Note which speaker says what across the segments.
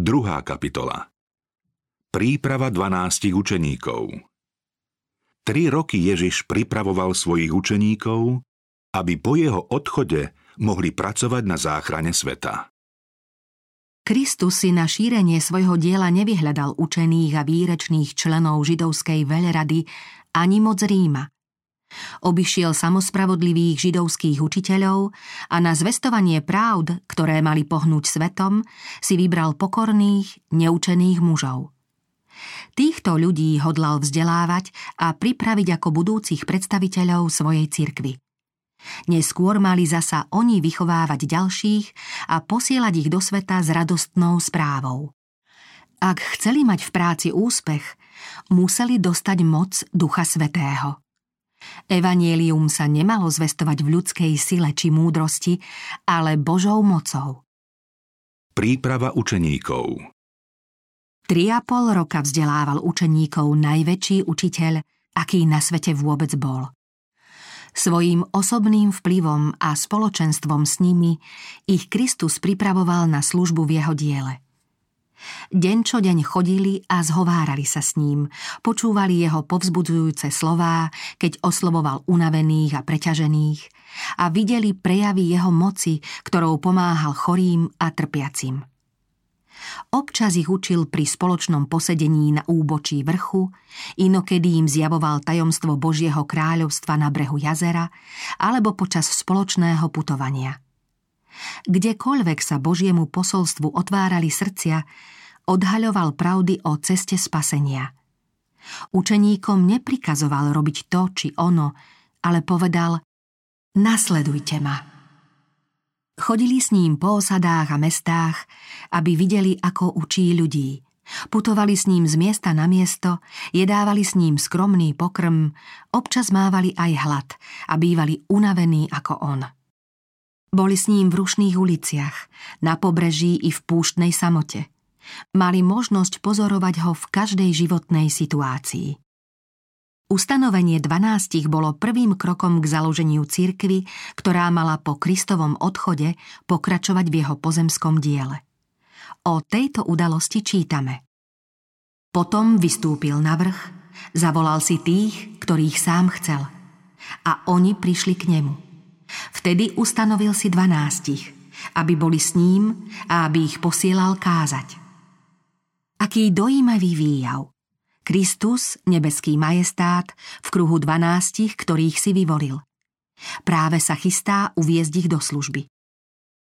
Speaker 1: Druhá kapitola Príprava 12 učeníkov Tri roky Ježiš pripravoval svojich učeníkov, aby po jeho odchode mohli pracovať na záchrane sveta.
Speaker 2: Kristus si na šírenie svojho diela nevyhľadal učených a výrečných členov židovskej veľrady ani moc Ríma. Obyšiel samospravodlivých židovských učiteľov a na zvestovanie pravd, ktoré mali pohnúť svetom, si vybral pokorných, neučených mužov. Týchto ľudí hodlal vzdelávať a pripraviť ako budúcich predstaviteľov svojej cirkvy. Neskôr mali zasa oni vychovávať ďalších a posielať ich do sveta s radostnou správou. Ak chceli mať v práci úspech, museli dostať moc Ducha Svetého. Evanielium sa nemalo zvestovať v ľudskej sile či múdrosti, ale Božou mocou.
Speaker 1: Príprava učeníkov
Speaker 2: Tri a pol roka vzdelával učeníkov najväčší učiteľ, aký na svete vôbec bol. Svojím osobným vplyvom a spoločenstvom s nimi ich Kristus pripravoval na službu v jeho diele. Deň čo deň chodili a zhovárali sa s ním, počúvali jeho povzbudzujúce slová, keď oslovoval unavených a preťažených a videli prejavy jeho moci, ktorou pomáhal chorým a trpiacim. Občas ich učil pri spoločnom posedení na úbočí vrchu, inokedy im zjavoval tajomstvo Božieho kráľovstva na brehu jazera alebo počas spoločného putovania. Kdekoľvek sa Božiemu posolstvu otvárali srdcia, odhaľoval pravdy o ceste spasenia. Učeníkom neprikazoval robiť to či ono, ale povedal Nasledujte ma. Chodili s ním po osadách a mestách, aby videli, ako učí ľudí. Putovali s ním z miesta na miesto, jedávali s ním skromný pokrm, občas mávali aj hlad a bývali unavení ako on. Boli s ním v rušných uliciach, na pobreží i v púštnej samote. Mali možnosť pozorovať ho v každej životnej situácii. Ustanovenie dvanástich bolo prvým krokom k založeniu cirkvy, ktorá mala po Kristovom odchode pokračovať v jeho pozemskom diele. O tejto udalosti čítame. Potom vystúpil na vrch, zavolal si tých, ktorých sám chcel. A oni prišli k nemu. Vtedy ustanovil si dvanástich, aby boli s ním a aby ich posielal kázať. Aký dojímavý výjav – Kristus, nebeský majestát, v kruhu dvanástich, ktorých si vyvolil. Práve sa chystá uviezť ich do služby.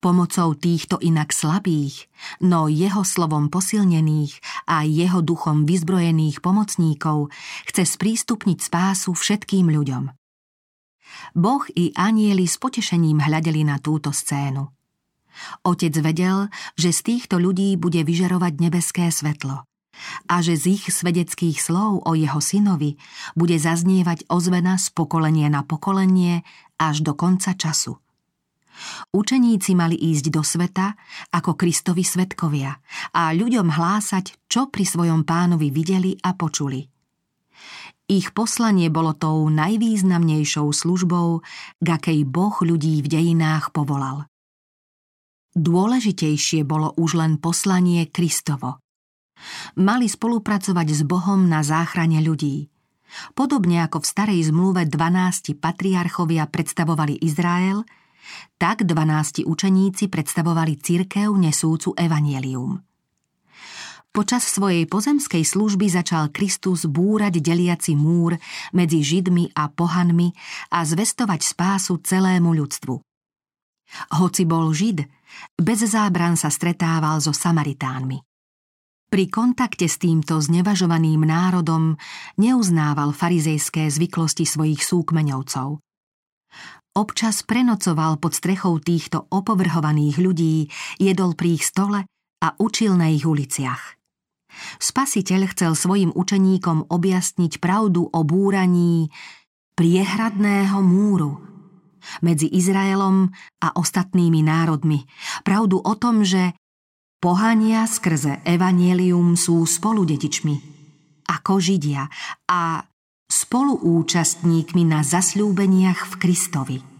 Speaker 2: Pomocou týchto inak slabých, no jeho slovom posilnených a jeho duchom vyzbrojených pomocníkov chce sprístupniť spásu všetkým ľuďom. Boh i anieli s potešením hľadeli na túto scénu. Otec vedel, že z týchto ľudí bude vyžarovať nebeské svetlo a že z ich svedeckých slov o jeho synovi bude zaznievať ozvena z pokolenia na pokolenie až do konca času. Učeníci mali ísť do sveta ako Kristovi svetkovia a ľuďom hlásať, čo pri svojom pánovi videli a počuli. Ich poslanie bolo tou najvýznamnejšou službou, k akej Boh ľudí v dejinách povolal. Dôležitejšie bolo už len poslanie Kristovo – Mali spolupracovať s Bohom na záchrane ľudí. Podobne ako v starej zmluve 12 patriarchovia predstavovali Izrael, tak 12 učeníci predstavovali cirkev nesúcu evanielium. Počas svojej pozemskej služby začal Kristus búrať deliaci múr medzi Židmi a pohanmi a zvestovať spásu celému ľudstvu. Hoci bol Žid, bez zábran sa stretával so Samaritánmi. Pri kontakte s týmto znevažovaným národom neuznával farizejské zvyklosti svojich súkmeňovcov. Občas prenocoval pod strechou týchto opovrhovaných ľudí, jedol pri ich stole a učil na ich uliciach. Spasiteľ chcel svojim učeníkom objasniť pravdu o búraní priehradného múru medzi Izraelom a ostatnými národmi. Pravdu o tom, že Pohania skrze evanielium sú spoludetičmi, ako Židia a spoluúčastníkmi na zasľúbeniach v Kristovi.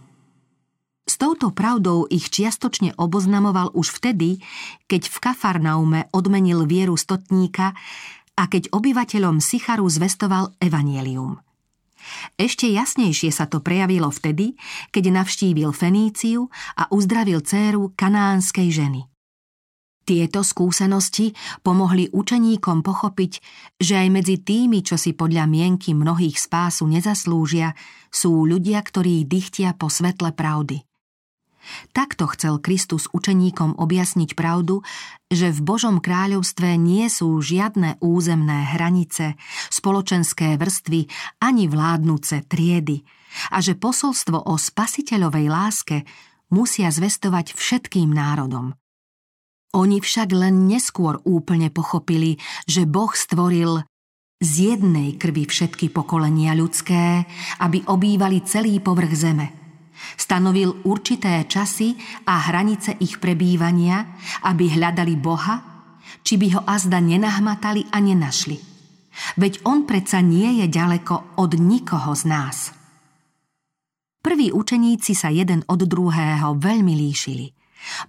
Speaker 2: S touto pravdou ich čiastočne oboznamoval už vtedy, keď v Kafarnaume odmenil vieru stotníka a keď obyvateľom Sicharu zvestoval evanielium. Ešte jasnejšie sa to prejavilo vtedy, keď navštívil Feníciu a uzdravil dceru kanánskej ženy. Tieto skúsenosti pomohli učeníkom pochopiť, že aj medzi tými, čo si podľa mienky mnohých spásu nezaslúžia, sú ľudia, ktorí dychtia po svetle pravdy. Takto chcel Kristus učeníkom objasniť pravdu, že v Božom kráľovstve nie sú žiadne územné hranice, spoločenské vrstvy ani vládnuce triedy a že posolstvo o spasiteľovej láske musia zvestovať všetkým národom. Oni však len neskôr úplne pochopili, že Boh stvoril z jednej krvi všetky pokolenia ľudské, aby obývali celý povrch zeme. Stanovil určité časy a hranice ich prebývania, aby hľadali Boha, či by ho azda nenahmatali a nenašli. Veď on predsa nie je ďaleko od nikoho z nás. Prví učeníci sa jeden od druhého veľmi líšili –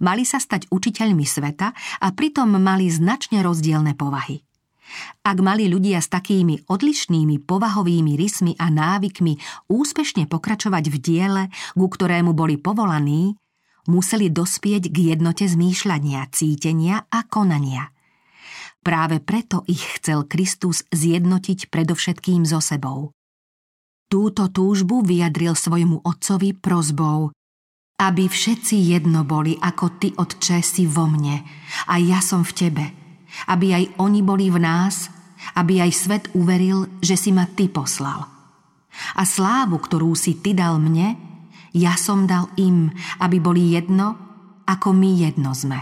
Speaker 2: Mali sa stať učiteľmi sveta a pritom mali značne rozdielne povahy. Ak mali ľudia s takými odlišnými povahovými rysmi a návykmi úspešne pokračovať v diele, ku ktorému boli povolaní, museli dospieť k jednote zmýšľania, cítenia a konania. Práve preto ich chcel Kristus zjednotiť predovšetkým so sebou. Túto túžbu vyjadril svojmu otcovi prozbou aby všetci jedno boli, ako Ty, Otče, si vo mne a ja som v Tebe. Aby aj oni boli v nás, aby aj svet uveril, že si ma Ty poslal. A slávu, ktorú si Ty dal mne, ja som dal im, aby boli jedno, ako my jedno sme.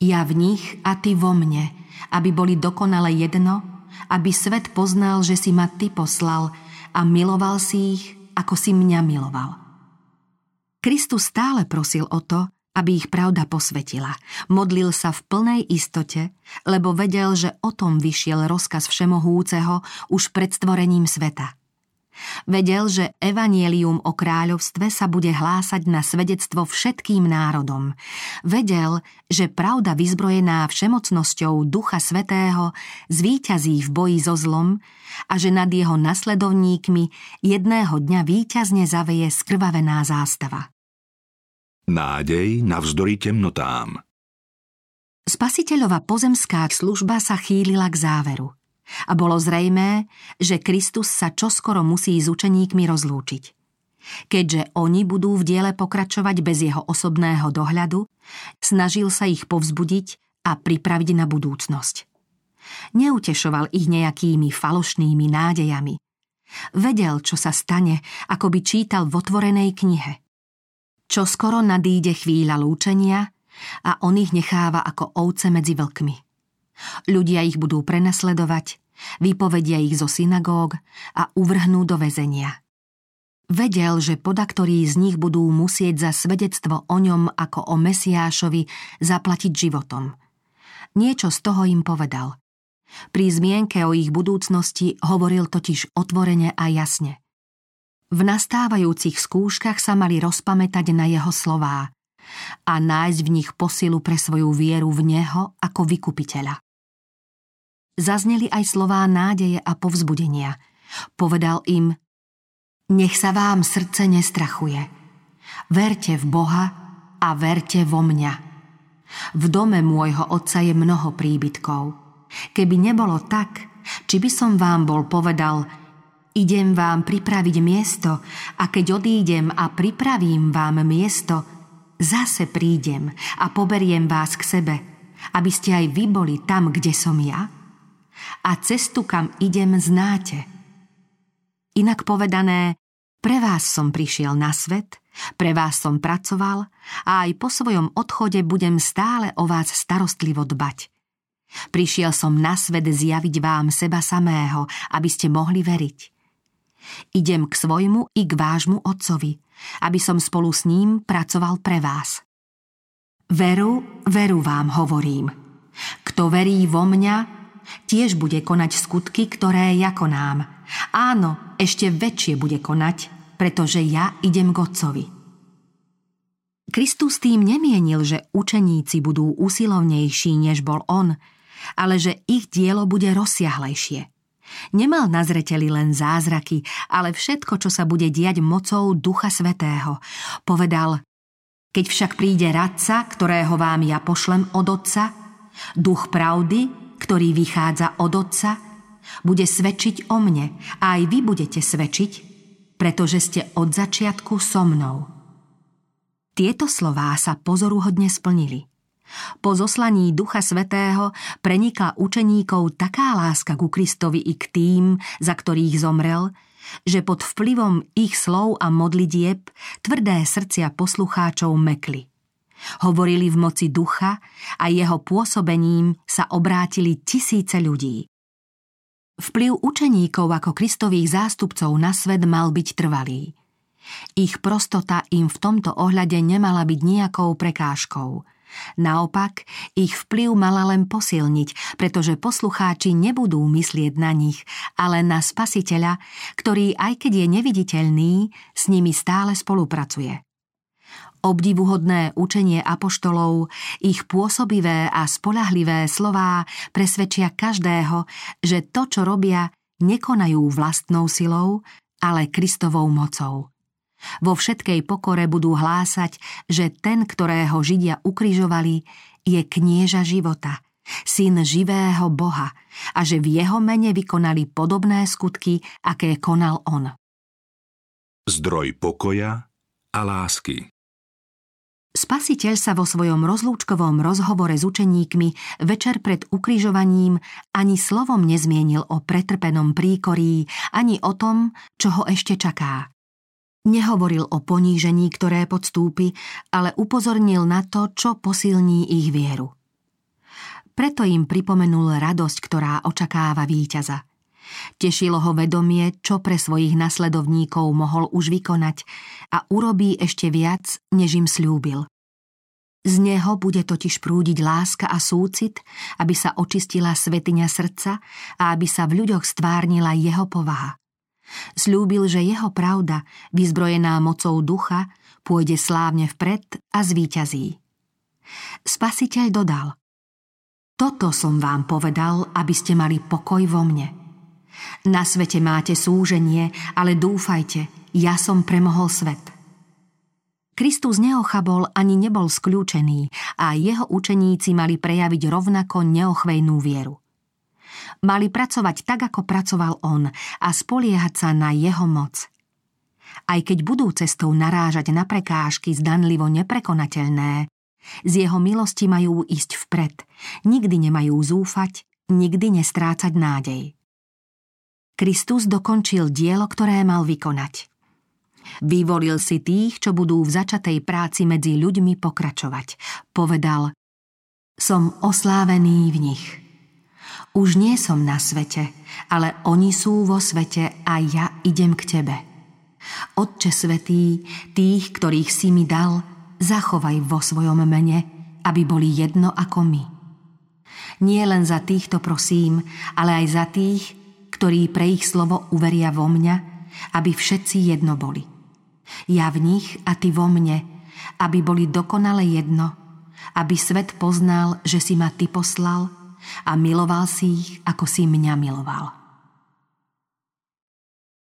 Speaker 2: Ja v nich a Ty vo mne, aby boli dokonale jedno, aby svet poznal, že si ma Ty poslal a miloval si ich, ako si mňa miloval. Kristus stále prosil o to, aby ich pravda posvetila. Modlil sa v plnej istote, lebo vedel, že o tom vyšiel rozkaz Všemohúceho už pred stvorením sveta. Vedel, že evanielium o kráľovstve sa bude hlásať na svedectvo všetkým národom. Vedel, že pravda vyzbrojená všemocnosťou Ducha Svetého zvíťazí v boji so zlom a že nad jeho nasledovníkmi jedného dňa víťazne zaveje skrvavená zástava.
Speaker 1: Nádej navzdory temnotám
Speaker 2: Spasiteľova pozemská služba sa chýlila k záveru – a bolo zrejmé, že Kristus sa čoskoro musí s učeníkmi rozlúčiť. Keďže oni budú v diele pokračovať bez jeho osobného dohľadu, snažil sa ich povzbudiť a pripraviť na budúcnosť. Neutešoval ich nejakými falošnými nádejami. Vedel, čo sa stane, ako by čítal v otvorenej knihe. Čo skoro nadíde chvíľa lúčenia a on ich necháva ako ovce medzi vlkmi. Ľudia ich budú prenasledovať, vypovedia ich zo synagóg a uvrhnú do väzenia. Vedel, že podaktorí z nich budú musieť za svedectvo o ňom ako o Mesiášovi zaplatiť životom. Niečo z toho im povedal. Pri zmienke o ich budúcnosti hovoril totiž otvorene a jasne. V nastávajúcich skúškach sa mali rozpamätať na jeho slová a nájsť v nich posilu pre svoju vieru v Neho ako vykupiteľa zazneli aj slová nádeje a povzbudenia. Povedal im, nech sa vám srdce nestrachuje. Verte v Boha a verte vo mňa. V dome môjho otca je mnoho príbytkov. Keby nebolo tak, či by som vám bol povedal, idem vám pripraviť miesto a keď odídem a pripravím vám miesto, zase prídem a poberiem vás k sebe, aby ste aj vy boli tam, kde som ja? a cestu, kam idem, znáte. Inak povedané, pre vás som prišiel na svet, pre vás som pracoval a aj po svojom odchode budem stále o vás starostlivo dbať. Prišiel som na svet zjaviť vám seba samého, aby ste mohli veriť. Idem k svojmu i k vášmu otcovi, aby som spolu s ním pracoval pre vás. Veru, veru vám hovorím. Kto verí vo mňa, tiež bude konať skutky, ktoré ja konám. Áno, ešte väčšie bude konať, pretože ja idem k Otcovi. Kristus tým nemienil, že učeníci budú usilovnejší, než bol on, ale že ich dielo bude rozsiahlejšie. Nemal na zreteli len zázraky, ale všetko, čo sa bude diať mocou Ducha Svetého. Povedal, keď však príde radca, ktorého vám ja pošlem od Otca, duch pravdy, ktorý vychádza od Otca, bude svedčiť o mne a aj vy budete svedčiť, pretože ste od začiatku so mnou. Tieto slová sa pozoruhodne splnili. Po zoslaní Ducha Svetého prenikla učeníkov taká láska ku Kristovi i k tým, za ktorých zomrel, že pod vplyvom ich slov a modlitieb tvrdé srdcia poslucháčov mekli. Hovorili v moci ducha a jeho pôsobením sa obrátili tisíce ľudí. Vplyv učeníkov ako kristových zástupcov na svet mal byť trvalý. Ich prostota im v tomto ohľade nemala byť nejakou prekážkou – Naopak, ich vplyv mala len posilniť, pretože poslucháči nebudú myslieť na nich, ale na spasiteľa, ktorý aj keď je neviditeľný, s nimi stále spolupracuje. Obdivuhodné učenie apoštolov, ich pôsobivé a spolahlivé slová presvedčia každého, že to, čo robia, nekonajú vlastnou silou, ale Kristovou mocou. Vo všetkej pokore budú hlásať, že ten, ktorého Židia ukrižovali, je knieža života, syn živého Boha a že v jeho mene vykonali podobné skutky, aké konal on.
Speaker 1: Zdroj pokoja a lásky
Speaker 2: Spasiteľ sa vo svojom rozlúčkovom rozhovore s učeníkmi večer pred ukrižovaním ani slovom nezmienil o pretrpenom príkorí, ani o tom, čo ho ešte čaká. Nehovoril o ponížení, ktoré podstúpi, ale upozornil na to, čo posilní ich vieru. Preto im pripomenul radosť, ktorá očakáva víťaza. Tešilo ho vedomie, čo pre svojich nasledovníkov mohol už vykonať a urobí ešte viac, než im slúbil. Z neho bude totiž prúdiť láska a súcit, aby sa očistila svetiňa srdca a aby sa v ľuďoch stvárnila jeho povaha. Sľúbil, že jeho pravda, vyzbrojená mocou ducha, pôjde slávne vpred a zvíťazí. Spasiteľ dodal Toto som vám povedal, aby ste mali pokoj vo mne. Na svete máte súženie, ale dúfajte, ja som premohol svet. Kristus neochabol ani nebol skľúčený a jeho učeníci mali prejaviť rovnako neochvejnú vieru. Mali pracovať tak, ako pracoval on a spoliehať sa na jeho moc. Aj keď budú cestou narážať na prekážky zdanlivo neprekonateľné, z jeho milosti majú ísť vpred, nikdy nemajú zúfať, nikdy nestrácať nádej. Kristus dokončil dielo, ktoré mal vykonať. Vyvolil si tých, čo budú v začatej práci medzi ľuďmi pokračovať. Povedal, som oslávený v nich. Už nie som na svete, ale oni sú vo svete a ja idem k tebe. Otče svetý, tých, ktorých si mi dal, zachovaj vo svojom mene, aby boli jedno ako my. Nie len za týchto prosím, ale aj za tých, ktorí pre ich slovo uveria vo mňa, aby všetci jedno boli. Ja v nich a ty vo mne, aby boli dokonale jedno, aby svet poznal, že si ma ty poslal – a miloval si ich, ako si mňa miloval.